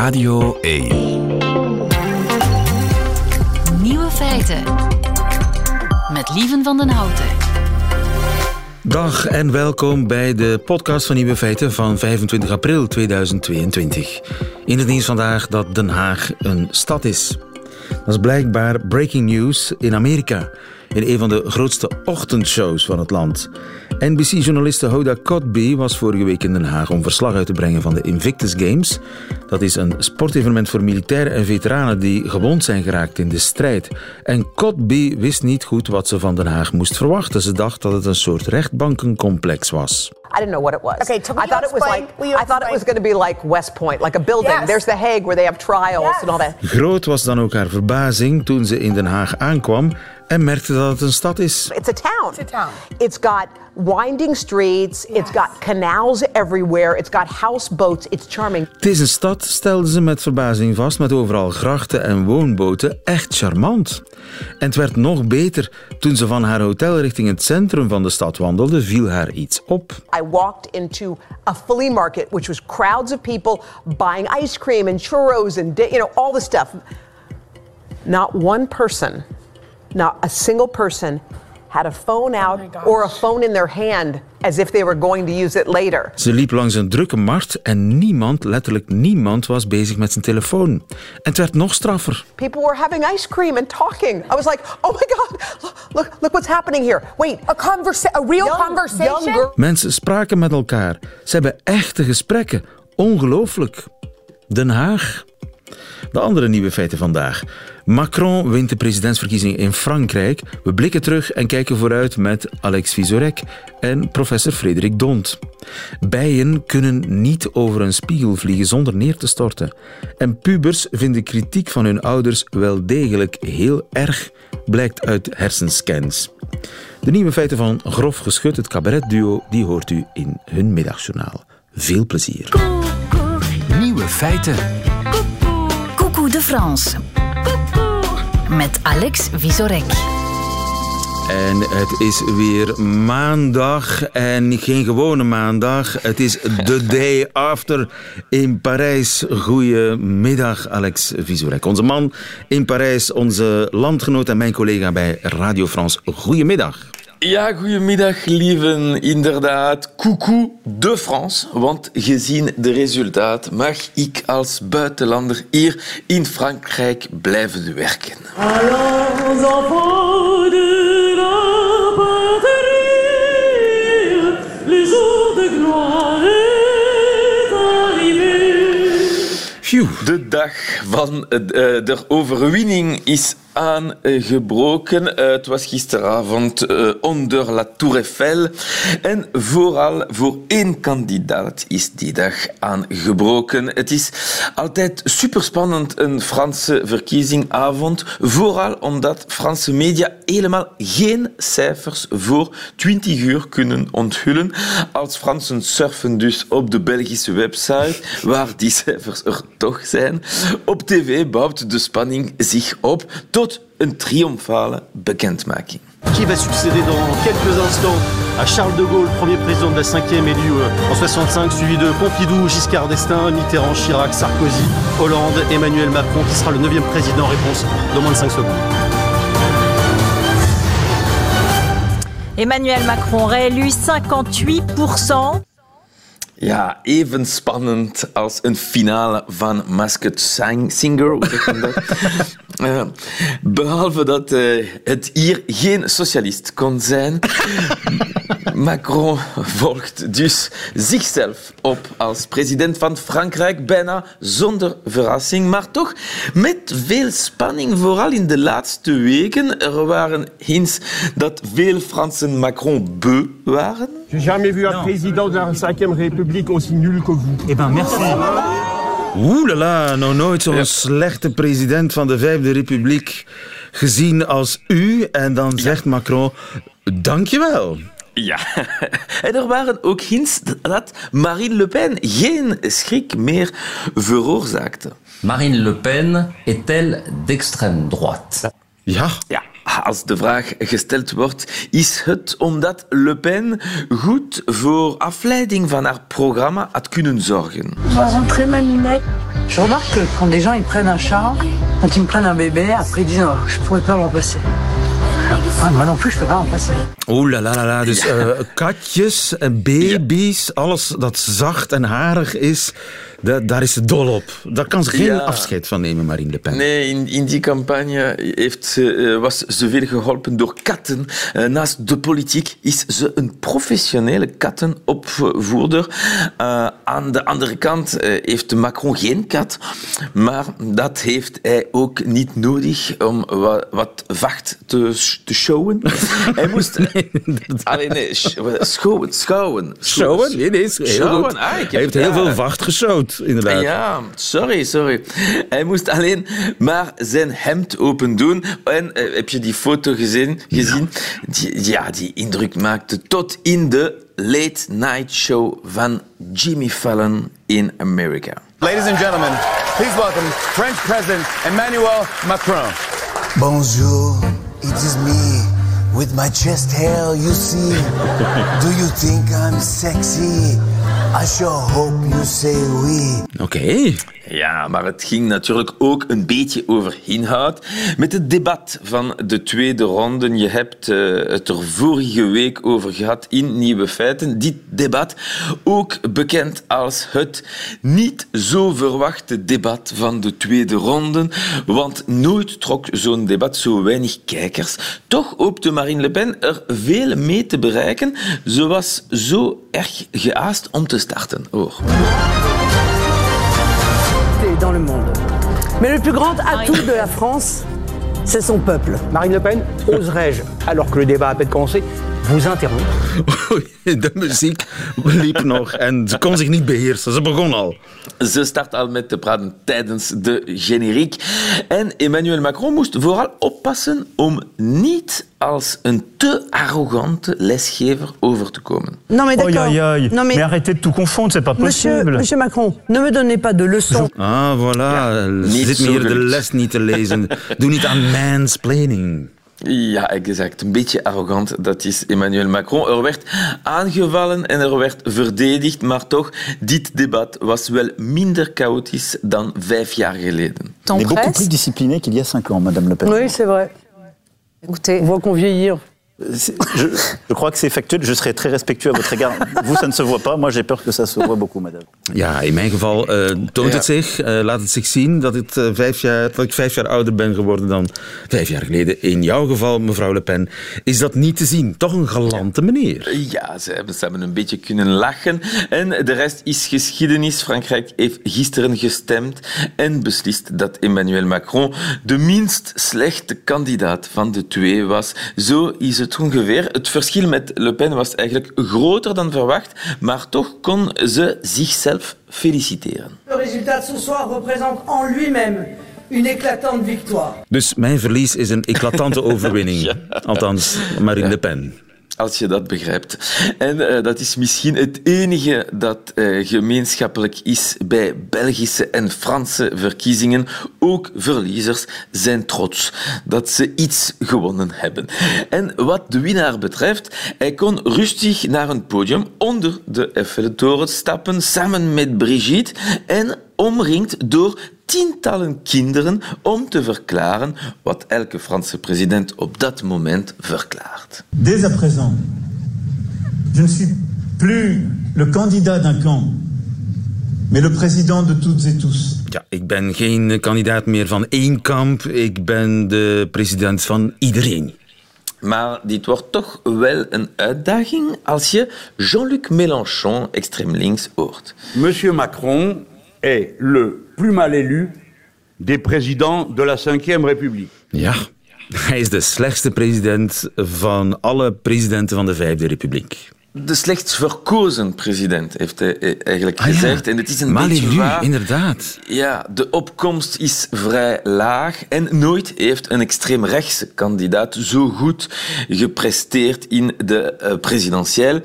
Radio 1. Nieuwe feiten. Met Lieven van den Houten. Dag en welkom bij de podcast van Nieuwe Feiten van 25 april 2022. In het nieuws vandaag dat Den Haag een stad is. Dat is blijkbaar breaking news in Amerika. In een van de grootste ochtendshows van het land. NBC-journaliste Hoda Kotb was vorige week in Den Haag om verslag uit te brengen van de Invictus Games. Dat is een sportevenement voor militairen en veteranen die gewond zijn geraakt in de strijd. En Kotb wist niet goed wat ze van Den Haag moest verwachten. Ze dacht dat het een soort rechtbankencomplex was. I didn't know what it was. Okay, to- I thought it was like I thought it was going to be like West Point, like a building. Yes. There's the Hague where they have trials Yes. and all that. Groot was dan ook haar verbazing toen ze in Den Haag aankwam en merkte dat het een stad is. It's a town. It's a town. It's got winding streets. It's got canals everywhere. It's got houseboats. It's charming. Het is een stad, stelde ze met verbazing vast, met overal grachten en woonboten. Echt charmant. En het werd nog beter. Toen ze van haar hotel richting het centrum van de stad wandelde, viel haar iets op. I walked into a flea market, which was crowds of people buying ice cream and churros and you know all the stuff. Not one person, not a single person, had a phone out my gosh. or a phone in their hand as if they were going to use it later. Ze liep langs een drukke markt en niemand, letterlijk niemand, was bezig met zijn telefoon. En het werd nog straffer. People were having ice cream and talking. I was like, oh my God, look, look, what's happening here. Wait, A conversa- a real young, conversation? young girl. Mensen spraken met elkaar. Ze hebben echte gesprekken. Ongelooflijk. Den Haag. De andere nieuwe feiten vandaag. Macron wint de presidentsverkiezingen in Frankrijk. We blikken terug en kijken vooruit met Alex Visorek en professor Frederik Dont. Bijen kunnen niet over een spiegel vliegen zonder neer te storten. En pubers vinden kritiek van hun ouders wel degelijk heel erg, blijkt uit hersenscans. De nieuwe feiten van Grof Geschut, het cabaretduo, die hoort u in hun middagjournaal. Veel plezier. Nieuwe feiten. De. Met Alex Visorek. En het is weer maandag en geen gewone maandag. Het is the day after in Parijs. Goedemiddag, Alex Visorek. Onze man in Parijs, onze landgenoot en mijn collega bij Radio France. Goedemiddag. Ja, goedemiddag, lieven. Inderdaad, coucou de France. Want gezien de resultaat mag ik als buitenlander hier in Frankrijk blijven werken. Allons enfants de la patrie, le jour de gloire est arrivé. Phew. De dag van eh, de overwinning is aangebroken. Eh, het was gisteravond eh, onder la Tour Eiffel. En vooral voor één kandidaat is die dag aangebroken. Het is altijd superspannend een Franse verkiezingavond. Vooral omdat Franse media helemaal geen cijfers voor 20 uur kunnen onthullen. Als Fransen surfen dus op de Belgische website, waar die cijfers er toch zijn. Op tv bouwt de spanning zich op tot een triomfale bekendmaking. qui va succéder dans quelques instants à Charles de Gaulle, premier président de la 5e élu euh, en 65, suivi de Pompidou, Giscard d'Estaing, Mitterrand, Chirac, Sarkozy, Hollande, Emmanuel Macron, qui sera le 9e président. Réponse dans moins de 5 secondes. Emmanuel Macron réélu 58%. Ja, even spannend als een finale van Masked Singer. Hoe zeg je dat? Eh, behalve dat eh, het hier geen socialist kon zijn. Macron volgt dus zichzelf op als president van Frankrijk, bijna zonder verrassing, maar toch met veel spanning, vooral in de laatste weken. Er waren hints dat veel Fransen Macron beu waren. J'ai jamais vu un président de la 5ème République aussi nul que vous. Eh ben merci. Oeh la la, nog nooit zo'n slechte president van de Vijfde Republiek gezien als u. En dan zegt Macron, dankjewel. Ja, en er waren ook hints dat Marine Le Pen geen schrik meer veroorzaakte. Marine Le Pen est-elle d'extrême droite Ja, Ja, als de vraag gesteld wordt, is het omdat Le Pen goed voor afleiding van haar programma had kunnen zorgen. Rentrer ma minette. Je remarque que quand des gens ils prennent un chat, quand ils me prennent un bébé, après ils disent oh, je pourrais pas m'en passer. Ah, plus, m'en passer. Oeh la la la la. Dus eh, katjes en baby's, alles dat zacht en harig is, da- daar is ze dol op. Daar kan ze geen Ja. afscheid van nemen, Marine Le Pen. Nee, in, in die campagne heeft ze, eh, was ze veel geholpen door katten. Eh, naast de politiek is ze een professionele kattenopvoerder. Eh, aan de andere kant eh, heeft Macron geen kat, maar dat heeft hij ook niet nodig om wa- wat vacht te, te showen. hij moest... Allee, nee, schouwen, schouwen. Showen? Nee, nee, heel Schouwen, goed. ah, Hij heeft heel ja. veel vacht geshowd, inderdaad. Ja, sorry, sorry. Hij moest alleen maar zijn hemd open doen. En eh, heb je die foto gezien? gezien? Die, ja, die indruk maakte tot in de late night show van Jimmy Fallon in Amerika. Ladies and gentlemen, please welcome French President Emmanuel Macron. Bonjour, it is me with my chest hair, you see. Do you think I'm sexy? I sure hope you say oui. Oké. Ja, maar het ging natuurlijk ook een beetje over inhoud. Met het debat van de tweede ronde. Je hebt eh, het er vorige week over gehad in Nieuwe Feiten. Dit debat, ook bekend als het niet zo verwachte debat van de tweede ronde. Want nooit trok zo'n debat zo weinig kijkers. Toch hoopte Marine Le Pen er veel mee te bereiken. Ze was zo erg geaast om te starten. Hoor. Dans le monde. Mais le plus grand atout de la France, c'est son peuple. Marine Le Pen, oserais-je, alors que le débat a à peine commencé, vous interrompre De muziek liep nog en ze kon zich niet beheersen. Ze begon al. Ze start al met te praten tijdens de generiek. En Emmanuel Macron moest vooral oppassen om niet als een te arrogante lesgever over te komen. Non mais d'accord. aïe. Non mais, mais... arrêtez de tout confondre, c'est pas monsieur, possible. monsieur Macron, ne me donnez pas de leçons. Ah, voilà. niet Zit me hier de les niet te lezen. Doe niet aan mansplaining. Ja, exact. Een beetje arrogant, dat is Emmanuel Macron. Er werd aangevallen en er werd verdedigd, maar toch, dit debat was wel minder chaotisch dan vijf jaar geleden. Est beaucoup plus discipliné qu'il y a cinq ans, Madame Le Pen. Oui, c'est vrai. Écoutez, On voit qu'on vieillit. Je, je crois que c'est factuel. Je serai très respectueux à votre égard. Vous, ça ne se voit pas. Moi, j'ai peur que ça se voit beaucoup, Madame. Ja, in mijn geval eh, toont Ja. het zich, eh, laat het zich zien dat, het, eh, vijf jaar, dat ik vijf jaar ouder ben geworden dan vijf jaar geleden. In jouw geval, mevrouw Le Pen, is dat niet te zien. Toch een galante meneer. Ja, ze hebben, ze hebben een beetje kunnen lachen. En de rest is geschiedenis. Frankrijk heeft gisteren gestemd en beslist dat Emmanuel Macron de minst slechte kandidaat van de twee was. Zo is het ongeveer. Het verschil met Le Pen was eigenlijk groter dan verwacht, maar toch kon ze zichzelf feliciteren. Le résultat de ce soir représente en lui-même une éclatante victoire. Dus mijn verlies is een eclatante overwinning. Althans, Marine Le Pen. Als je dat begrijpt. En eh, dat is misschien het enige dat eh, gemeenschappelijk is bij Belgische en Franse verkiezingen. Ook verliezers zijn trots dat ze iets gewonnen hebben. En wat de winnaar betreft, hij kon rustig naar een podium onder de Eiffeltoren stappen samen met Brigitte en omringd door tientallen kinderen om te verklaren wat elke Franse president op dat moment verklaart. Dès à présent, je ne suis plus le candidat d'un camp, mais le président de toutes et tous. Ja, ik ben geen kandidaat meer van één kamp. Ik ben de president van iedereen. Maar dit wordt toch wel een uitdaging als je Jean-Luc Mélenchon, extreem links, hoort. Monsieur Macron est le plus mal élu des présidents de la Ve République. Ja, hij is de slechtste president van alle presidenten van de Vijfde Republiek. De slechts verkozen president, heeft hij eh, eigenlijk Ah ja, gezegd. En het is een beetje waar. inderdaad. Ja, de opkomst is vrij laag en nooit heeft een extreemrechtse kandidaat zo goed gepresteerd in de eh, presidentieel.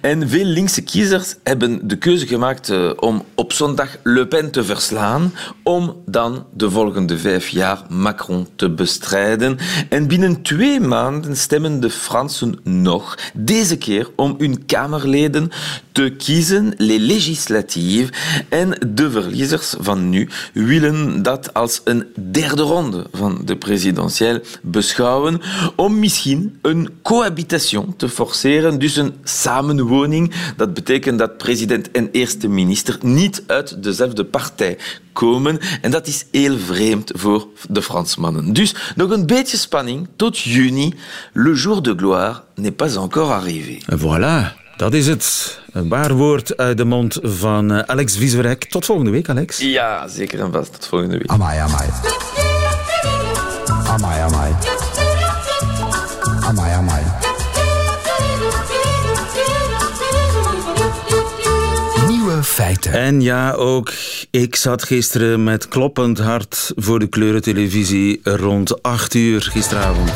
En veel linkse kiezers hebben de keuze gemaakt eh, om op zondag Le Pen te verslaan, om dan de volgende vijf jaar Macron te bestrijden. En binnen twee maanden stemmen de Fransen nog, deze keer om hun Kamerleden te kiezen, les législatives. En de verliezers van nu willen dat als een derde ronde van de presidentieel beschouwen om misschien een cohabitation te forceren, dus een samenwoning. Dat betekent dat president en eerste minister niet uit dezelfde partij komen. En dat is heel vreemd voor de Fransmannen. Dus nog een beetje spanning tot juni. Le jour de gloire n'est pas encore arrivé. Voilà, dat is het. Een waar woord uit de mond van eh, Alex Vizorek. Tot volgende week, Alex. Ja, zeker en vast. Tot volgende week. Amai, amai. Amai, amai. Amai, amai. En ja, ook ik zat gisteren met kloppend hart voor de kleurentelevisie rond 8 uur gisteravond.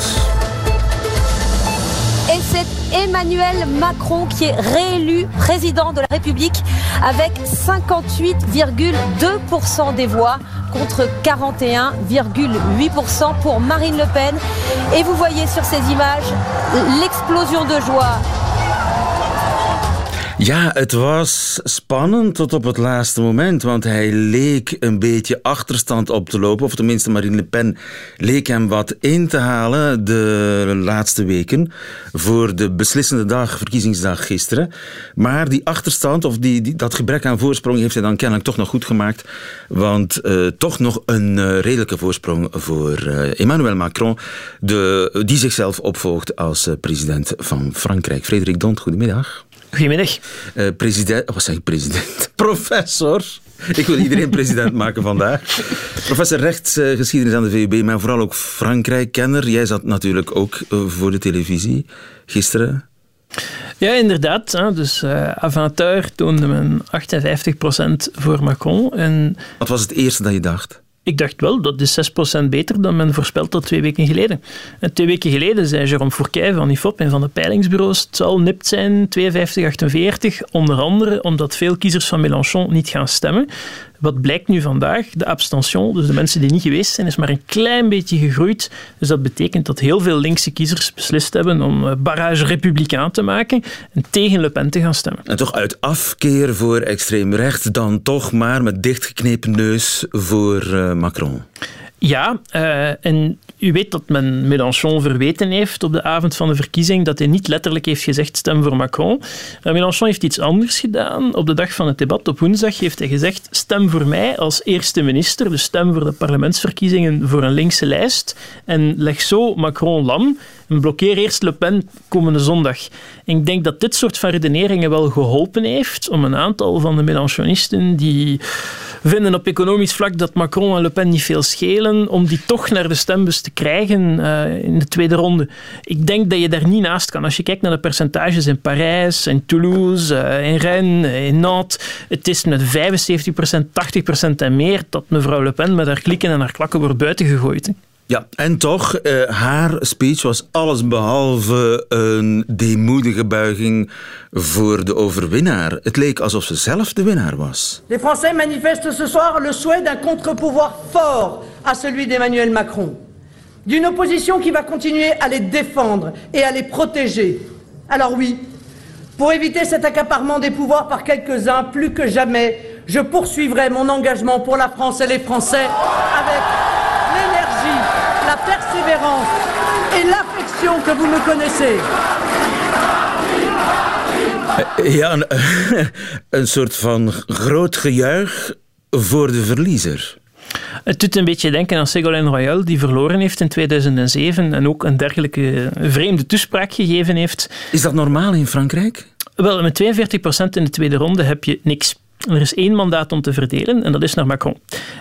Emmanuel Macron qui est réélu président de la République avec 58,2% des voix contre 41,8% pour Marine Le Pen. Et vous voyez sur ces images l'explosion de joie Ja, het was spannend tot op het laatste moment, want hij leek een beetje achterstand op te lopen, of tenminste Marine Le Pen leek hem wat in te halen de laatste weken voor de beslissende dag, verkiezingsdag gisteren. Maar die achterstand, of die, die, dat gebrek aan voorsprong, heeft hij dan kennelijk toch nog goed gemaakt, want eh, toch nog een eh, redelijke voorsprong voor eh, Emmanuel Macron, de, die zichzelf opvolgt als president van Frankrijk. Frederik Dont, goedemiddag. Goedemiddag. Eh, president, wat zeg ik president? Professor. Ik wil iedereen president maken vandaag. Professor rechtsgeschiedenis aan de VUB, maar vooral ook Frankrijk-kenner. Jij zat natuurlijk ook eh, voor de televisie gisteren. Ja, inderdaad. Hè. Dus eh Aventeur toonde men 58% voor Macron. En Wat was het eerste dat je dacht? Ik dacht wel, dat is 6% beter dan men voorspeld had twee weken geleden. En twee weken geleden zei Jérôme Fourquet van IFOP en van de peilingsbureaus het zal nipt zijn, 52, 48, onder andere omdat veel kiezers van Mélenchon niet gaan stemmen. Wat blijkt nu vandaag? De abstention, dus de mensen die niet geweest zijn, is maar een klein beetje gegroeid. Dus dat betekent dat heel veel linkse kiezers beslist hebben om eh, barrage republikein te maken en tegen Le Pen te gaan stemmen. En toch uit afkeer voor extreem rechts, dan toch maar met dichtgeknepen neus voor eh, Macron. Ja, eh, en u weet dat men Mélenchon verweten heeft op de avond van de verkiezing dat hij niet letterlijk heeft gezegd stem voor Macron. Maar Mélenchon heeft iets anders gedaan. Op de dag van het debat op woensdag heeft hij gezegd stem voor mij als eerste minister, dus stem voor de parlementsverkiezingen voor een linkse lijst en leg zo Macron lam en blokkeer eerst Le Pen komende zondag. En ik denk dat dit soort van redeneringen wel geholpen heeft om een aantal van de Mélenchonisten die vinden op economisch vlak dat Macron en Le Pen niet veel schelen, om die toch naar de stembus te krijgen eh, in de tweede ronde. Ik denk dat je daar niet naast kan. Als je kijkt naar de percentages in Parijs, in Toulouse, eh, in Rennes, in Nantes, het is met 75%, 80% en meer dat mevrouw Le Pen met haar klikken en haar klakken wordt buitengegooid. hè. Ja, en toch, eh, haar speech was allesbehalve een buiging voor de overwinnaar. Het leek alsof. Les Français manifestent ce soir le souhait d'un contre-pouvoir fort à celui d'Emmanuel Macron. D'une opposition qui va continuer à les défendre et à les protéger. Alors oui, pour éviter cet accaparement des pouvoirs par quelques-uns, plus que jamais, je poursuivrai mon engagement pour la France et les Français avec la persévérance et l'affection que vous me connaissez. Eh, Ja, een, een soort van groot gejuich voor de verliezer. Het doet een beetje denken aan Ségolène Royal, die verloren heeft in 2007 en ook een dergelijke vreemde toespraak gegeven heeft. Is dat normaal in Frankrijk? Wel, met 42% in de tweede ronde heb je niks. Er is één mandaat om te verdelen en dat is naar Macron.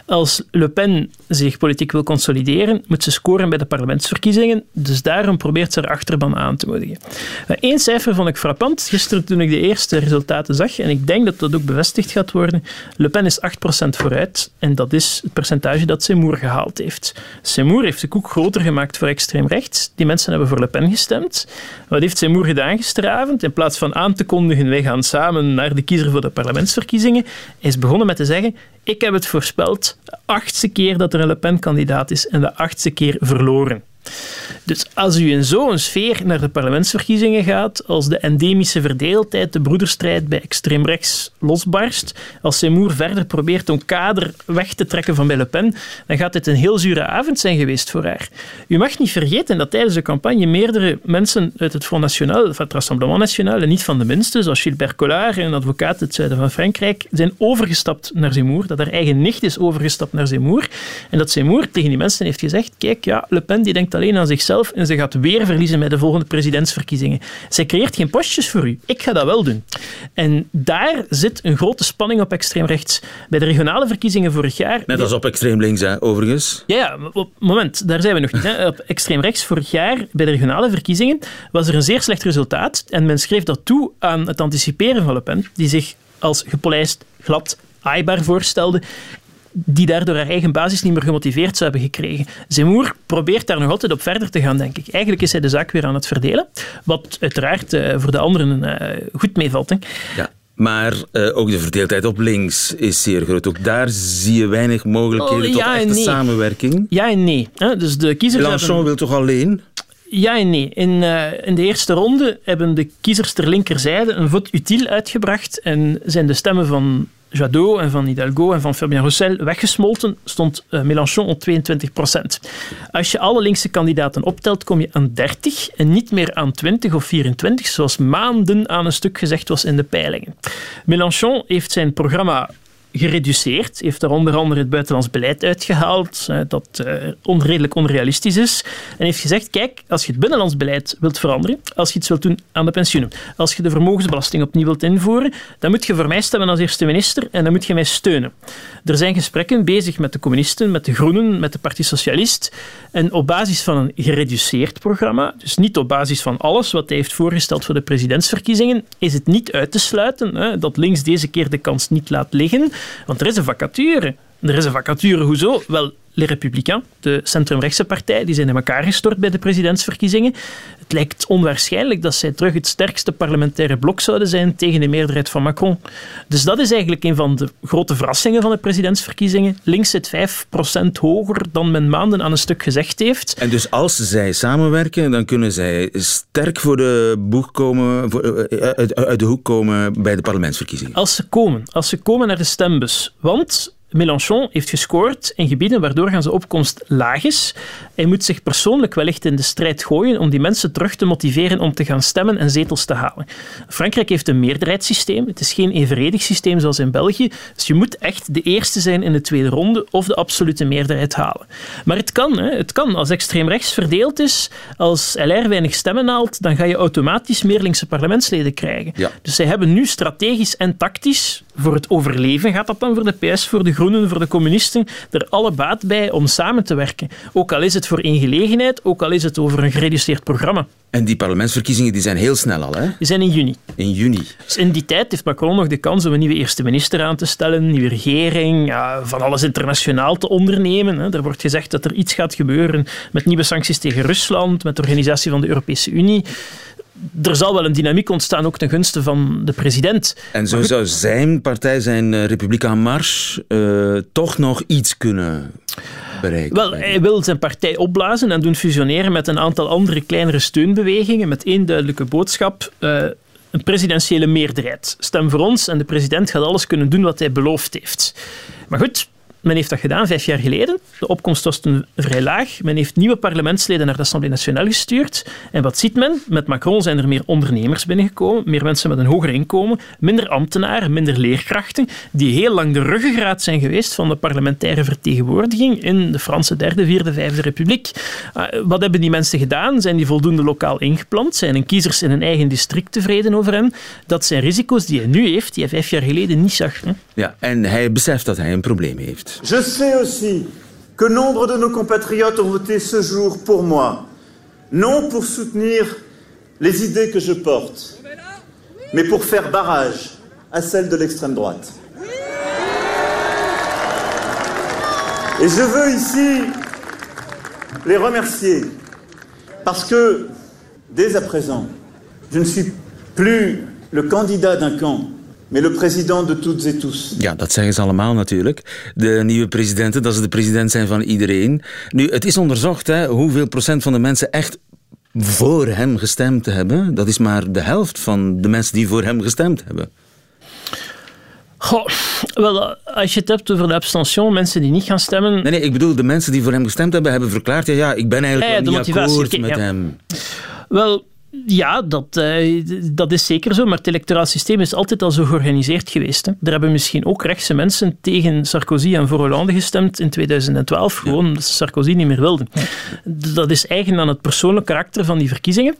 Als Le Pen zich politiek wil consolideren, moet ze scoren bij de parlementsverkiezingen. Dus daarom probeert ze haar achterban aan te moedigen. Eén cijfer vond ik frappant. Gisteren toen ik de eerste resultaten zag, en ik denk dat dat ook bevestigd gaat worden, Le Pen is 8% vooruit en dat is het percentage dat Seymour gehaald heeft. Seymour heeft de koek groter gemaakt voor extreem rechts. Die mensen hebben voor Le Pen gestemd. Wat heeft Seymour gedaan gisteravond? In plaats van aan te kondigen, wij gaan samen naar de kiezer voor de parlementsverkiezingen, is begonnen met te zeggen, ik heb het voorspeld, de achtste keer dat er een Le Pen-kandidaat is en de achtste keer verloren. Dus als u in zo'n sfeer naar de parlementsverkiezingen gaat, als de endemische verdeeldheid, de broederstrijd bij extreem rechts losbarst, als Seymour verder probeert een kader weg te trekken van bij Le Pen, dan gaat dit een heel zure avond zijn geweest voor haar. U mag niet vergeten dat tijdens de campagne meerdere mensen uit het Front National, van het Rassemblement National, en niet van de minste, zoals Gilbert Collard, een advocaat uit het zuiden van Frankrijk, zijn overgestapt naar Seymour, dat haar eigen nicht is overgestapt naar Seymour, en dat Seymour tegen die mensen heeft gezegd, kijk, ja, Le Pen die denkt alleen aan zichzelf en ze gaat weer verliezen bij de volgende presidentsverkiezingen. Zij creëert geen postjes voor u. Ik ga dat wel doen. En daar zit een grote spanning op extreem rechts. Bij de regionale verkiezingen vorig jaar... Net als op extreem links, hè, overigens. Ja, ja, op- moment, daar zijn we nog niet. Hè. Op extreem rechts vorig jaar, bij de regionale verkiezingen, was er een zeer slecht resultaat. En men schreef dat toe aan het anticiperen van Le Pen, die zich als gepolijst, glad, aaibaar voorstelde die daardoor haar eigen basis niet meer gemotiveerd zou hebben gekregen. Zemmour probeert daar nog altijd op verder te gaan, denk ik. Eigenlijk is hij de zaak weer aan het verdelen, wat uiteraard eh, voor de anderen eh, goed meevalt. Hè. Ja. Maar eh, ook de verdeeldheid op links is zeer groot. Ook daar zie je weinig mogelijkheden Oh, ja tot echte nee. samenwerking. Ja en nee. Hè. Dus de kiezers hebben- wil toch alleen? Ja en nee. In, in de eerste ronde hebben de kiezers ter linkerzijde een vote utile uitgebracht en zijn de stemmen van Jadot en van Hidalgo en van Fabien Roussel weggesmolten, stond eh, Mélenchon op 22 procent. Als je alle linkse kandidaten optelt, kom je aan 30 en niet meer aan 20 of 24, zoals maanden aan een stuk gezegd was in de peilingen. Mélenchon heeft zijn programma gereduceerd. Heeft daar onder andere het buitenlands beleid uitgehaald, eh, dat eh, onredelijk onrealistisch is. En heeft gezegd, kijk, als je het binnenlands beleid wilt veranderen, als je iets wilt doen aan de pensioenen, als je de vermogensbelasting opnieuw wilt invoeren, dan moet je voor mij stemmen als eerste minister en dan moet je mij steunen. Er zijn gesprekken bezig met de communisten, met de groenen, met de Partie Socialist. En op basis van een gereduceerd programma, dus niet op basis van alles wat hij heeft voorgesteld voor de presidentsverkiezingen, is het niet uit te sluiten hè, dat links deze keer de kans niet laat liggen. Want er is een vacature. Er is een vacature, hoezo? Wel, Les Républicains, de centrumrechtse partij, die zijn in elkaar gestort bij de presidentsverkiezingen. Het lijkt onwaarschijnlijk dat zij terug het sterkste parlementaire blok zouden zijn tegen de meerderheid van Macron. Dus dat is eigenlijk een van de grote verrassingen van de presidentsverkiezingen. Links zit 5% hoger dan men maanden aan een stuk gezegd heeft. En dus als zij samenwerken, dan kunnen zij sterk voor de boeg komen, voor, eh, uit, uit de hoek komen bij de parlementsverkiezingen. Als ze komen, als ze komen naar de stembus. Want Mélenchon heeft gescoord in gebieden waardoor gaan zijn opkomst laag is. Hij moet zich persoonlijk wellicht in de strijd gooien om die mensen terug te motiveren om te gaan stemmen en zetels te halen. Frankrijk heeft een meerderheidssysteem. Het is geen evenredig systeem zoals in België. Dus je moet echt de eerste zijn in de tweede ronde of de absolute meerderheid halen. Maar het kan, hè. het kan. Als extreem rechts verdeeld is, als LR weinig stemmen haalt, dan ga je automatisch meer linkse parlementsleden krijgen. Ja. Dus zij hebben nu strategisch en tactisch, voor het overleven gaat dat dan voor de PS, voor de Groenen, voor de communisten, er alle baat bij om samen te werken. Ook al is het voor één gelegenheid, ook al is het over een gereduceerd programma. En die parlementsverkiezingen die zijn heel snel al, hè? Die zijn in juni. In juni. Dus in die tijd heeft Macron nog de kans om een nieuwe eerste minister aan te stellen, een nieuwe regering, ja, van alles internationaal te ondernemen. Hè. Er wordt gezegd dat er iets gaat gebeuren met nieuwe sancties tegen Rusland, met de organisatie van de Europese Unie. Er zal wel een dynamiek ontstaan, ook ten gunste van de president. En zo zou zijn partij, zijn eh, Republiek en Marche, eh, toch nog iets kunnen bereiken. Wel, hij wil zijn partij opblazen en doen fusioneren met een aantal andere kleinere steunbewegingen met één duidelijke boodschap. eh, een presidentiële meerderheid. Stem voor ons en de president gaat alles kunnen doen wat hij beloofd heeft. Maar goed, Men heeft dat gedaan vijf jaar geleden. De opkomst was vrij laag. Men heeft nieuwe parlementsleden naar de Assemblée Nationale gestuurd. En wat ziet men? Met Macron zijn er meer ondernemers binnengekomen, meer mensen met een hoger inkomen, minder ambtenaren, minder leerkrachten, die heel lang de ruggengraat zijn geweest van de parlementaire vertegenwoordiging in de Franse derde, vierde, vijfde republiek. Uh, wat hebben die mensen gedaan? Zijn die voldoende lokaal ingeplant? Zijn hun kiezers in hun eigen district tevreden over hem? Dat zijn risico's die hij nu heeft, die hij vijf jaar geleden niet zag. Hè? Ja, en hij beseft dat hij een probleem heeft. Je sais aussi que nombre de nos compatriotes ont voté ce jour pour moi, non pour soutenir les idées que je porte, mais pour faire barrage à celles de l'extrême droite. Et je veux ici les remercier parce que dès à présent, je ne suis plus le candidat d'un camp, mais le président de toutes et tous. Ja, dat zeggen ze allemaal natuurlijk. De nieuwe presidenten, dat ze de president zijn van iedereen. Nu, het is onderzocht hè, hoeveel procent van de mensen echt voor hem gestemd hebben. Dat is maar de helft van de mensen die voor hem gestemd hebben. Goh, wel, als je het hebt over de abstention, mensen die niet gaan stemmen... Nee, nee, ik bedoel, de mensen die voor hem gestemd hebben, hebben verklaard, ja, ja ik ben eigenlijk Ja, ja, wel niet akkoord met ja. hem. Wel, ja, dat, eh, dat is zeker zo, maar het electoraal systeem is altijd al zo georganiseerd geweest. Hè. Er hebben misschien ook rechtse mensen tegen Sarkozy en voor Hollande gestemd in 2012, gewoon omdat ze Sarkozy niet meer wilden. Dat is eigen aan het persoonlijk karakter van die verkiezingen.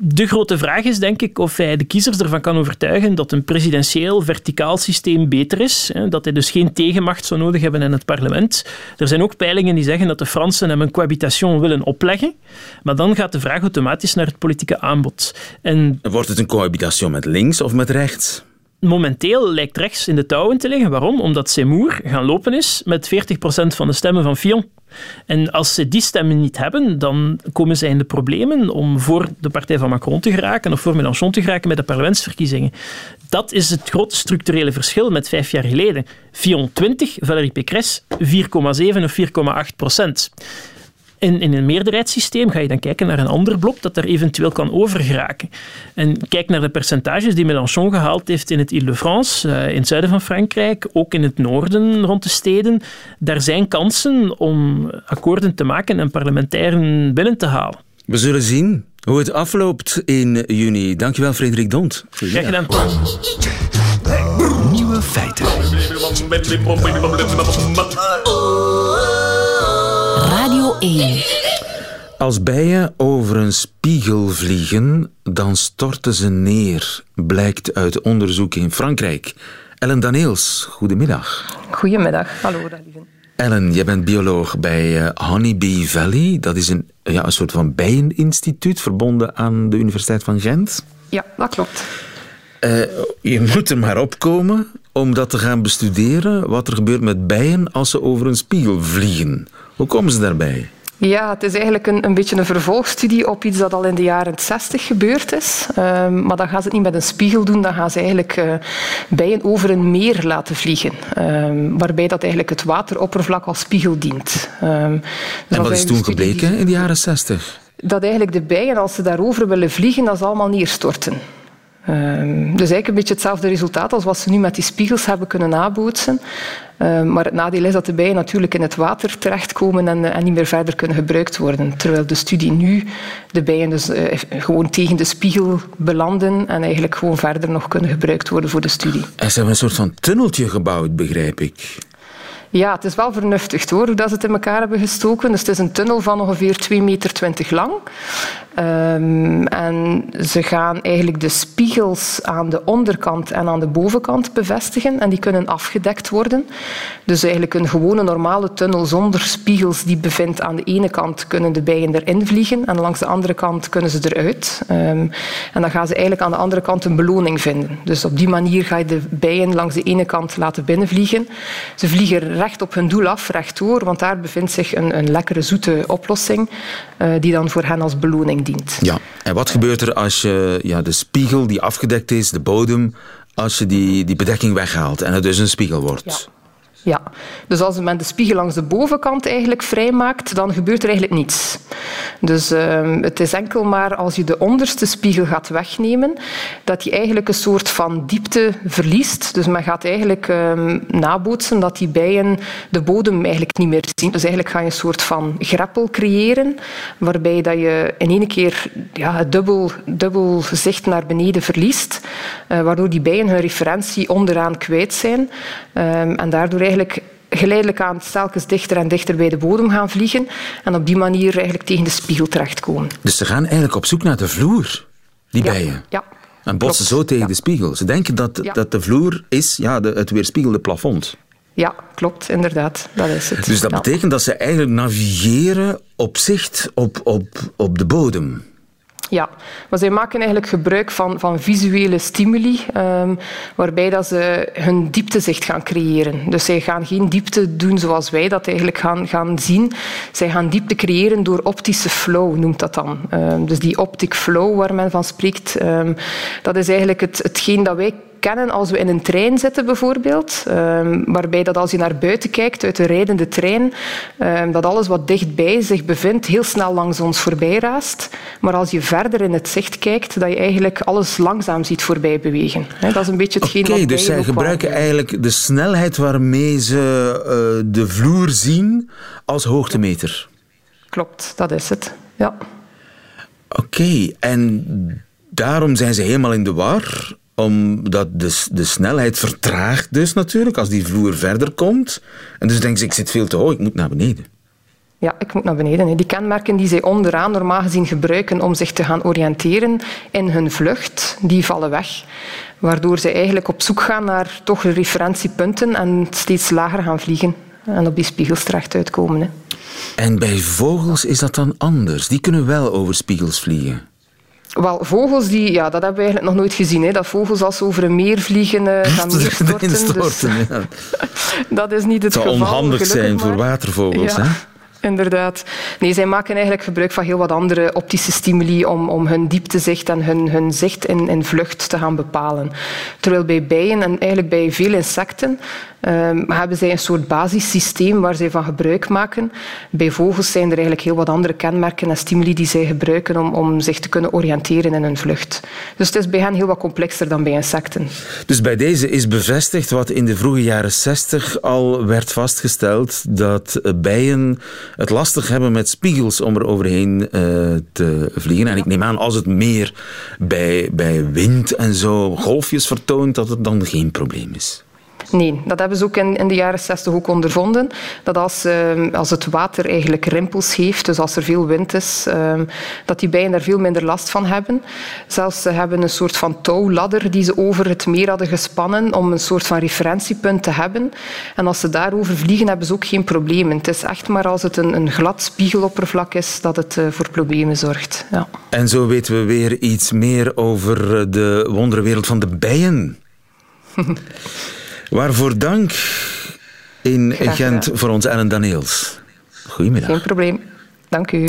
De grote vraag is, denk ik, of hij de kiezers ervan kan overtuigen dat een presidentieel verticaal systeem beter is. Dat hij dus geen tegenmacht zou nodig hebben in het parlement. Er zijn ook peilingen die zeggen dat de Fransen hem een cohabitation willen opleggen. Maar dan gaat de vraag automatisch naar het politieke aanbod. En Wordt het een cohabitation met links of met rechts? Momenteel lijkt rechts in de touwen te liggen. Waarom? Omdat Seymour gaan lopen is met 40% van de stemmen van Fillon. En als ze die stemmen niet hebben, dan komen zij in de problemen om voor de partij van Macron te geraken of voor Mélenchon te geraken met de parlementsverkiezingen. Dat is het grote structurele verschil met vijf jaar geleden. Fillon 20, Valérie Pécresse 4,7 of 4,8 procent. In, in een meerderheidssysteem ga je dan kijken naar een ander blok dat daar eventueel kan overgeraken. En kijk naar de percentages die Mélenchon gehaald heeft in het Ile-de-France, eh, in het zuiden van Frankrijk, ook in het noorden rond de steden. Daar zijn kansen om akkoorden te maken en parlementairen binnen te halen. We zullen zien hoe het afloopt in juni. Dankjewel, Frederik Dont. Graag gedaan. Nieuwe feiten. Radio 1. Als bijen over een spiegel vliegen, dan storten ze neer, blijkt uit onderzoek in Frankrijk. Ellen Daneels, goedemiddag. Goedemiddag, hallo lieve. Ellen, jij bent bioloog bij eh, Honeybee Valley. Dat is een, ja, een soort van bijeninstituut verbonden aan de Universiteit van Gent. Ja, dat klopt. Eh, je moet er maar opkomen om dat te gaan bestuderen, wat er gebeurt met bijen als ze over een spiegel vliegen. Hoe komen ze daarbij? Ja, het is eigenlijk een, een beetje een vervolgstudie op iets dat al in de jaren 60 gebeurd is. Ehm, maar dan gaan ze het niet met een spiegel doen, dan gaan ze eigenlijk eh, bijen over een meer laten vliegen. Ehm, waarbij dat eigenlijk het wateroppervlak als spiegel dient. Ehm, dus En dat wat is toen die- gebleken in de jaren 60? Dat eigenlijk de bijen, als ze daarover willen vliegen, dat ze allemaal neerstorten. Ehm, dus eigenlijk een beetje hetzelfde resultaat als wat ze nu met die spiegels hebben kunnen nabootsen. Ehm, maar het nadeel is dat de bijen natuurlijk in het water terechtkomen en, eh, en niet meer verder kunnen gebruikt worden. Terwijl de studie nu de bijen dus eh, gewoon tegen de spiegel belanden en eigenlijk gewoon verder nog kunnen gebruikt worden voor de studie. En ze hebben een soort van tunneltje gebouwd, begrijp ik. Ja, het is wel vernuftig hoor, hoe dat ze het in elkaar hebben gestoken. Dus het is een tunnel van ongeveer 2,20 meter lang. Ehm, en ze gaan eigenlijk de spiegels aan de onderkant en aan de bovenkant bevestigen. En die kunnen afgedekt worden. Dus eigenlijk een gewone normale tunnel zonder spiegels die bevindt aan de ene kant kunnen de bijen erin vliegen. En langs de andere kant kunnen ze eruit. Ehm, en dan gaan ze eigenlijk aan de andere kant een beloning vinden. Dus op die manier ga je de bijen langs de ene kant laten binnenvliegen. Ze vliegen recht op hun doel af, rechtdoor, want daar bevindt zich een, een lekkere zoete oplossing eh, die dan voor hen als beloning dient. Ja, en wat gebeurt er als je ja, de spiegel die afgedekt is, de bodem, als je die, die bedekking weghaalt en het dus een spiegel wordt? Ja, dus als men de spiegel langs de bovenkant eigenlijk vrijmaakt, dan gebeurt er eigenlijk niets. Dus ehm, het is enkel maar als je de onderste spiegel gaat wegnemen, dat je eigenlijk een soort van diepte verliest. Dus men gaat eigenlijk ehm, nabootsen dat die bijen de bodem eigenlijk niet meer zien. Dus eigenlijk ga je een soort van greppel creëren, waarbij dat je in één keer ja, het dubbel, dubbel zicht naar beneden verliest, eh, waardoor die bijen hun referentie onderaan kwijt zijn. Ehm, en daardoor eigenlijk geleidelijk aan telkens dichter en dichter bij de bodem gaan vliegen en op die manier eigenlijk tegen de spiegel terechtkomen. Dus ze gaan eigenlijk op zoek naar de vloer, die bijen. Ja. En botsen zo tegen de spiegel. Ze denken dat, Ja. dat de vloer is ja, de, het weerspiegelde plafond. Ja, klopt, inderdaad. Dat is het. Dus dat betekent dat ze eigenlijk navigeren op zicht op, op, op de bodem. Ja, maar zij maken eigenlijk gebruik van, van visuele stimuli, ehm, waarbij dat ze hun dieptezicht gaan creëren. Dus zij gaan geen diepte doen zoals wij dat eigenlijk gaan, gaan zien. Zij gaan diepte creëren door optische flow, noemt dat dan. Ehm, dus die optic flow waar men van spreekt, ehm, dat is eigenlijk het, hetgeen dat wij kennen als we in een trein zitten bijvoorbeeld, ehm, waarbij dat als je naar buiten kijkt uit de rijdende trein, ehm, dat alles wat dichtbij zich bevindt heel snel langs ons voorbij raast. Maar als je verder in het zicht kijkt, dat je eigenlijk alles langzaam ziet voorbij bewegen. Dat is een beetje hetgeen Oké, wat dus zij gebruiken eigenlijk de snelheid waarmee ze eh, de vloer zien als hoogtemeter. Klopt, dat is het. Ja. Oké, en daarom zijn ze helemaal in de war, omdat de, de snelheid vertraagt dus natuurlijk als die vloer verder komt. En dus denken ze, ik zit veel te hoog, ik moet naar beneden. Ja, ik moet naar beneden. Die kenmerken die zij onderaan normaal gezien gebruiken om zich te gaan oriënteren in hun vlucht, die vallen weg. Waardoor zij eigenlijk op zoek gaan naar toch referentiepunten en steeds lager gaan vliegen. En op die spiegels terecht uitkomen. Hè. En bij vogels is dat dan anders. Die kunnen wel over spiegels vliegen. Wel, vogels, die, ja, dat hebben we eigenlijk nog nooit gezien. Hè. Dat vogels als ze over een meer vliegen eh, gaan neerstorten. Dus Instorten, ja. dat is niet het Het zou geval. onhandig zijn voor watervogels. Ja. Hè? Inderdaad. Nee, zij maken eigenlijk gebruik van heel wat andere optische stimuli om, om hun dieptezicht en hun, hun zicht in, in vlucht te gaan bepalen. Terwijl bij bijen en eigenlijk bij veel insecten ehm, hebben zij een soort basissysteem waar zij van gebruik maken. Bij vogels zijn er eigenlijk heel wat andere kenmerken en stimuli die zij gebruiken om, om zich te kunnen oriënteren in hun vlucht. Dus het is bij hen heel wat complexer dan bij insecten. Dus bij deze is bevestigd wat in de vroege jaren 60 al werd vastgesteld: dat bijen het lastig hebben met spiegels om er overheen eh, te vliegen. En ik neem aan, als het meer bij, bij wind en zo golfjes vertoont, dat het dan geen probleem is. Nee, dat hebben ze ook in, in de jaren 60 ook ondervonden. Dat als, ehm, als het water eigenlijk rimpels heeft, dus als er veel wind is, ehm, dat die bijen daar veel minder last van hebben. Zelfs ze hebben een soort van touwladder die ze over het meer hadden gespannen om een soort van referentiepunt te hebben. En als ze daarover vliegen, hebben ze ook geen problemen. Het is echt maar als het een, een glad spiegeloppervlak is dat het eh, voor problemen zorgt. Ja. En zo weten we weer iets meer over eh, de wonderenwereld van de bijen. Waarvoor dank in Gent voor ons Ellen Daneels. Goedemiddag. Geen probleem. Dank u.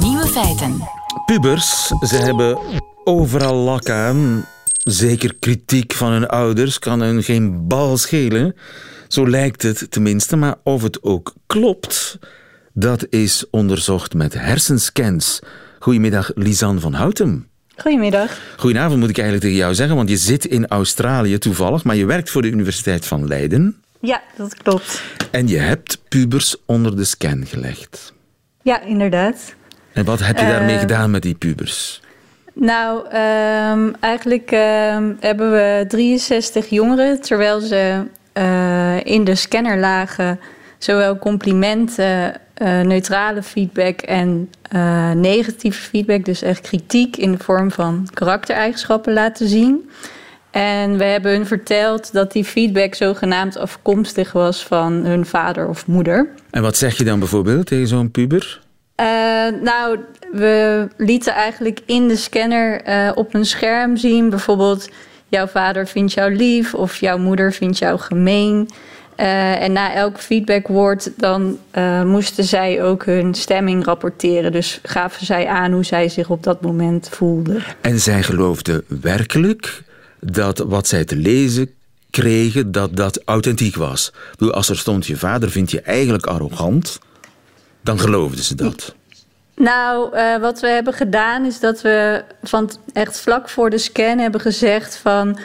Nieuwe feiten. Pubers, ze hebben overal lak aan. Zeker kritiek van hun ouders kan hun geen bal schelen. Zo lijkt het tenminste, maar of het ook klopt, dat is onderzocht met hersenscans. Goedemiddag, Lisanne van Houten. Goedemiddag. Goedenavond moet ik eigenlijk tegen jou zeggen, want je zit in Australië toevallig, maar je werkt voor de Universiteit van Leiden. Ja, dat klopt. En je hebt pubers onder de scan gelegd. Ja, inderdaad. En wat heb je daarmee Eh, gedaan met die pubers? Nou, ehm, eigenlijk ehm, hebben we 63 jongeren, terwijl ze eh, in de scanner lagen, zowel complimenten, eh, neutrale feedback en eh, negatieve feedback, dus echt kritiek in de vorm van karaktereigenschappen laten zien. En we hebben hun verteld dat die feedback zogenaamd afkomstig was van hun vader of moeder. En wat zeg je dan bijvoorbeeld tegen zo'n puber? Eh, nou, we lieten eigenlijk in de scanner op een scherm zien, bijvoorbeeld jouw vader vindt jou lief of jouw moeder vindt jou gemeen. Eh, en na elk feedbackwoord dan eh, moesten zij ook hun stemming rapporteren. Dus gaven zij aan hoe zij zich op dat moment voelden. En zij geloofden werkelijk dat wat zij te lezen kregen, dat dat authentiek was. Ik bedoel, als er stond, je vader vindt je eigenlijk arrogant, dan geloofden ze dat. Nou, eh, wat we hebben gedaan is dat we van echt vlak voor de scan hebben gezegd van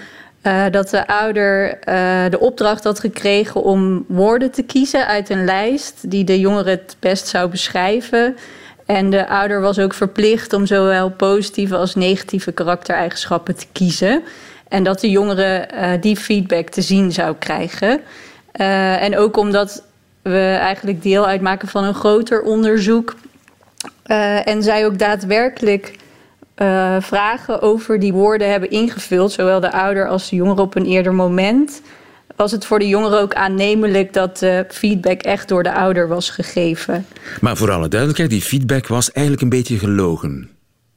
eh, dat de ouder eh, de opdracht had gekregen om woorden te kiezen uit een lijst die de jongere het best zou beschrijven. En de ouder was ook verplicht om zowel positieve als negatieve karaktereigenschappen te kiezen. En dat de jongere eh, die feedback te zien zou krijgen. En ook omdat we eigenlijk deel uitmaken van een groter onderzoek. en zij ook daadwerkelijk eh, vragen over die woorden hebben ingevuld, zowel de ouder als de jongere op een eerder moment. Was het voor de jongere ook aannemelijk dat de feedback echt door de ouder was gegeven? Maar voor alle duidelijkheid, die feedback was eigenlijk een beetje gelogen.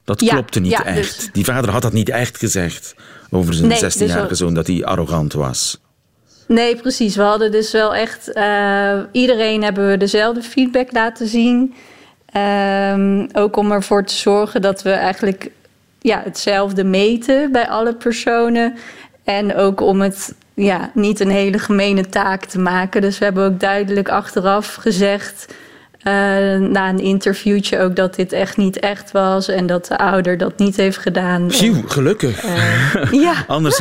Dat Ja, klopte niet ja, echt. dus- Die vader had dat niet echt gezegd over zijn Nee, dus 16-jarige wel- zoon, dat hij arrogant was. Nee, precies. We hadden dus wel echt. eh, iedereen hebben we dezelfde feedback laten zien. Ehm, ook om ervoor te zorgen dat we eigenlijk ja, hetzelfde meten bij alle personen. En ook om het ja, niet een hele gemene taak te maken. Dus we hebben ook duidelijk achteraf gezegd. Eh, na een interviewtje ook dat dit echt niet echt was en dat de ouder dat niet heeft gedaan. Phew, gelukkig. ja. anders,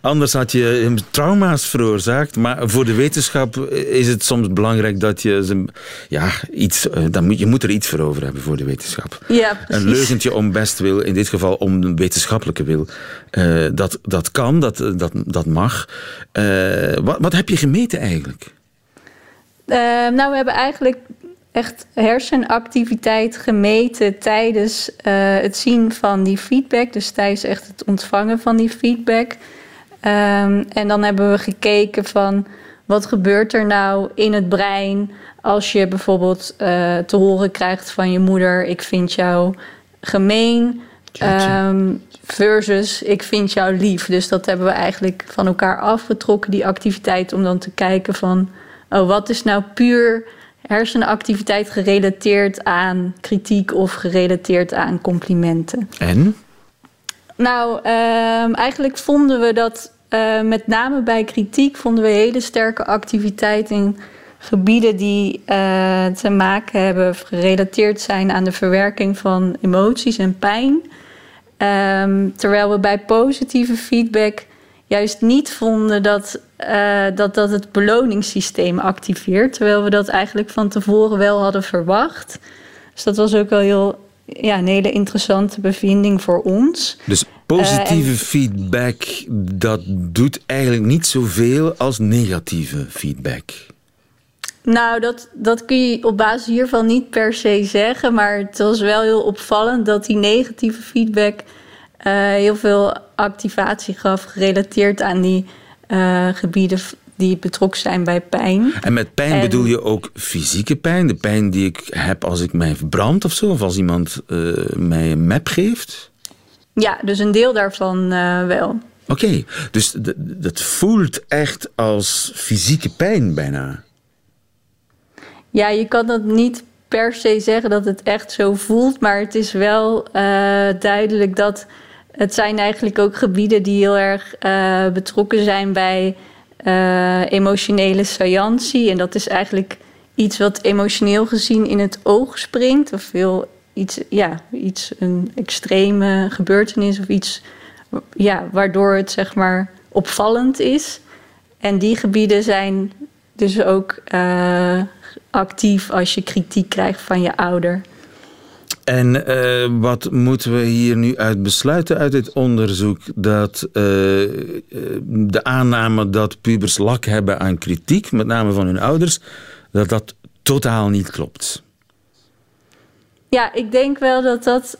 anders had je hem trauma's veroorzaakt. Maar voor de wetenschap is het soms belangrijk dat je ja, iets, eh, dan moet, je moet er iets voor over hebben voor de wetenschap. Ja, precies. Een leugentje om best wil, in dit geval om een wetenschappelijke wil. eh, dat, dat kan, dat, dat, dat mag. Eh, wat, wat heb je gemeten eigenlijk? Eh, nou, we hebben eigenlijk echt hersenactiviteit gemeten tijdens eh, het zien van die feedback. Dus tijdens echt het ontvangen van die feedback. Ehm, en dan hebben we gekeken van wat gebeurt er nou in het brein als je bijvoorbeeld eh, te horen krijgt van je moeder: ik vind jou gemeen. ehm, versus ik vind jou lief. Dus dat hebben we eigenlijk van elkaar afgetrokken, die activiteit, om dan te kijken van oh, wat is nou puur hersenactiviteit gerelateerd aan kritiek of gerelateerd aan complimenten. En? Nou, ehm, eigenlijk vonden we dat eh, met name bij kritiek vonden we hele sterke activiteit in gebieden die eh, te maken hebben of gerelateerd zijn aan de verwerking van emoties en pijn. Ehm, terwijl we bij positieve feedback juist niet vonden dat, eh, dat dat het beloningssysteem activeert. Terwijl we dat eigenlijk van tevoren wel hadden verwacht. Dus dat was ook wel heel, ja, een hele interessante bevinding voor ons. Dus positieve Eh, en- feedback, dat doet eigenlijk niet zoveel als negatieve feedback. Nou, dat, dat kun je op basis hiervan niet per se zeggen. Maar het was wel heel opvallend dat die negatieve feedback heel veel activatie gaf, gerelateerd aan die eh, gebieden die betrokken zijn bij pijn. En met pijn En- bedoel je ook fysieke pijn? De pijn die ik heb als ik mij verbrand of zo? Of als iemand eh, mij een map geeft? Ja, dus een deel daarvan eh, wel. Oké, dus dat voelt echt als fysieke pijn bijna. Ja, je kan dat niet per se zeggen dat het echt zo voelt, maar het is wel eh, duidelijk dat het zijn eigenlijk ook gebieden die heel erg eh, betrokken zijn bij eh, emotionele saillantie. En dat is eigenlijk iets wat emotioneel gezien in het oog springt, of heel iets, ja, iets een extreme gebeurtenis of iets ja, waardoor het zeg maar opvallend is. En die gebieden zijn dus ook eh, actief als je kritiek krijgt van je ouder. En eh, wat moeten we hier nu uit besluiten uit dit onderzoek? Dat eh, eh, de aanname dat pubers lak hebben aan kritiek, met name van hun ouders, dat dat totaal niet klopt. Ja, ik denk wel dat dat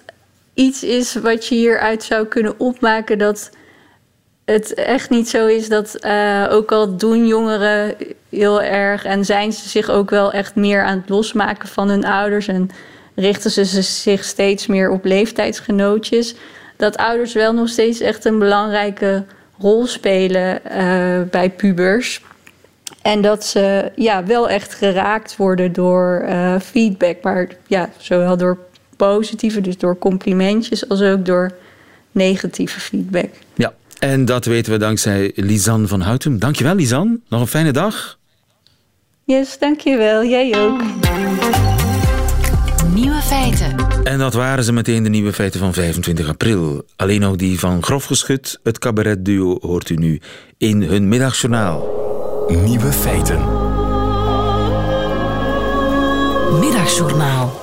iets is wat je hieruit zou kunnen opmaken. Dat het echt niet zo is dat, ook al doen jongeren heel erg en zijn ze zich ook wel echt meer aan het losmaken van hun ouders en richten ze zich steeds meer op leeftijdsgenootjes, dat ouders wel nog steeds echt een belangrijke rol spelen eh, bij pubers. En dat ze ja, wel echt geraakt worden door eh, feedback. Maar ja, zowel door positieve, dus door complimentjes, als ook door negatieve feedback. Ja, en dat weten we dankzij Lisanne van Houten. Dankjewel, Lisanne. Nog een fijne dag. Yes, dankjewel. Jij ook. Feiten. En dat waren ze meteen de nieuwe feiten van 25 april. Alleen nog die van Grof Geschut, het cabaretduo, hoort u nu in hun middagjournaal. Nieuwe feiten. Middagjournaal.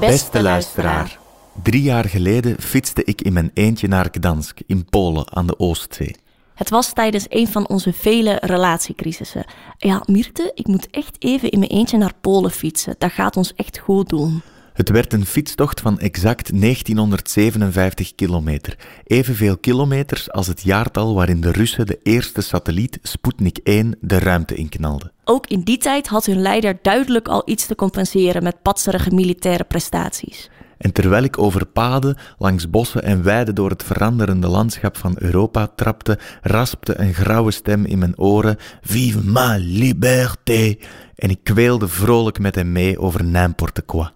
Beste luisteraar. Drie jaar geleden fietste ik in mijn eentje naar Gdansk in Polen aan de Oostzee. Het was tijdens een van onze vele relatiecrisissen. Ja, Mirte, ik moet echt even in mijn eentje naar Polen fietsen. Dat gaat ons echt goed doen. Het werd een fietstocht van exact 1957 kilometer. Evenveel kilometers als het jaartal waarin de Russen de eerste satelliet Sputnik 1 de ruimte inknalden. Ook in die tijd had hun leider duidelijk al iets te compenseren met patserige militaire prestaties. En terwijl ik over paden, langs bossen en weiden door het veranderende landschap van Europa trapte, raspte een grauwe stem in mijn oren: Vive ma liberté! En ik kweelde vrolijk met hem mee over n'importe quoi.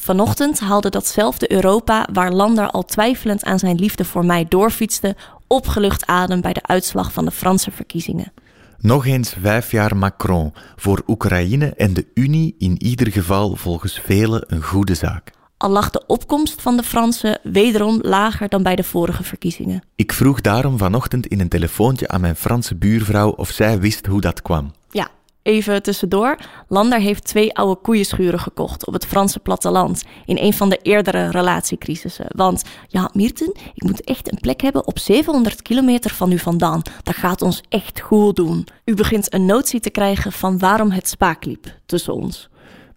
Vanochtend haalde datzelfde Europa, waar Lander al twijfelend aan zijn liefde voor mij doorfietste, opgelucht adem bij de uitslag van de Franse verkiezingen. Nog eens vijf jaar Macron, voor Oekraïne en de Unie in ieder geval volgens velen een goede zaak. Al lag de opkomst van de Fransen wederom lager dan bij de vorige verkiezingen. Ik vroeg daarom vanochtend in een telefoontje aan mijn Franse buurvrouw of zij wist hoe dat kwam. Ja, even tussendoor. Lander heeft twee oude koeienschuren gekocht op het Franse platteland in een van de eerdere relatiecrisissen. Want ja, Mirten, ik moet echt een plek hebben op 700 kilometer van u vandaan. Dat gaat ons echt goed doen. U begint een notie te krijgen van waarom het spaak liep tussen ons.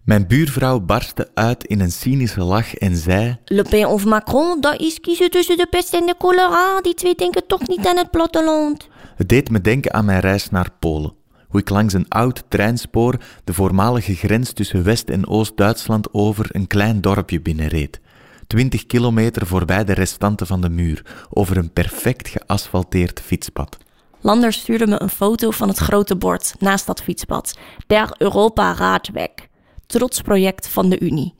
Mijn buurvrouw barstte uit in een cynische lach en zei: Le Pen of Macron, dat is kiezen tussen de pest en de cholera. Die twee denken toch niet aan het platteland. Het deed me denken aan mijn reis naar Polen. Hoe ik langs een oud treinspoor de voormalige grens tussen West- en Oost-Duitsland over een klein dorpje binnenreed. Twintig kilometer voorbij de restanten van de muur, over een perfect geasfalteerd fietspad. Lander stuurde me een foto van het grote bord naast dat fietspad. Der Europa Raadweg. Trots project van de Unie.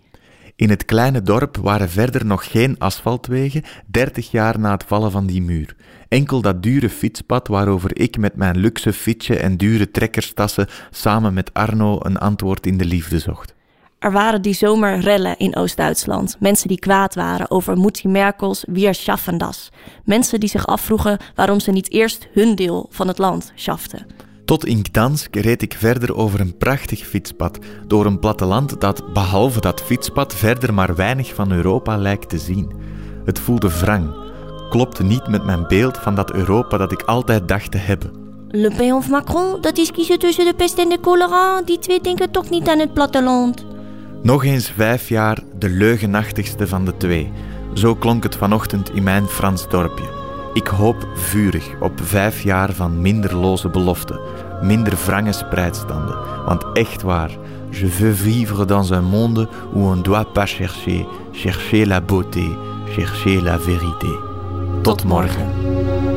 In het kleine dorp waren verder nog geen asfaltwegen, 30 jaar na het vallen van die muur. Enkel dat dure fietspad waarover ik met mijn luxe fietsje en dure trekkerstassen samen met Arno een antwoord in de liefde zocht. Er waren die zomer rellen in Oost-Duitsland. Mensen die kwaad waren over Mutti Merkels Wir schaffen das. Mensen die zich afvroegen waarom ze niet eerst hun deel van het land schaften. Tot in Gdansk reed ik verder over een prachtig fietspad, door een platteland dat, behalve dat fietspad, verder maar weinig van Europa lijkt te zien. Het voelde wrang, klopte niet met mijn beeld van dat Europa dat ik altijd dacht te hebben. Le Pen of Macron, dat is kiezen tussen de pest en de cholera. Die twee denken toch niet aan het platteland. Nog eens vijf jaar de leugenachtigste van de twee. Zo klonk het vanochtend in mijn Frans dorpje. Ik hoop vurig op vijf jaar van minder loze beloften, minder wrange spreidstanden. Want echt waar, je veux vivre dans un monde où on doit pas chercher, chercher la beauté, chercher la vérité. Tot morgen.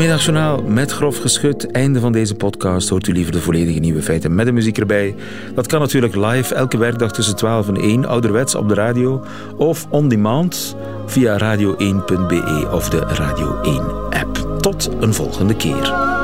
Middagjournaal met grof geschut. Einde van deze podcast. Hoort u liever de volledige nieuwe feiten met de muziek erbij. Dat kan natuurlijk live elke werkdag tussen 12 en 1. Ouderwets op de radio. Of on demand via radio1.be of de Radio 1 app. Tot een volgende keer.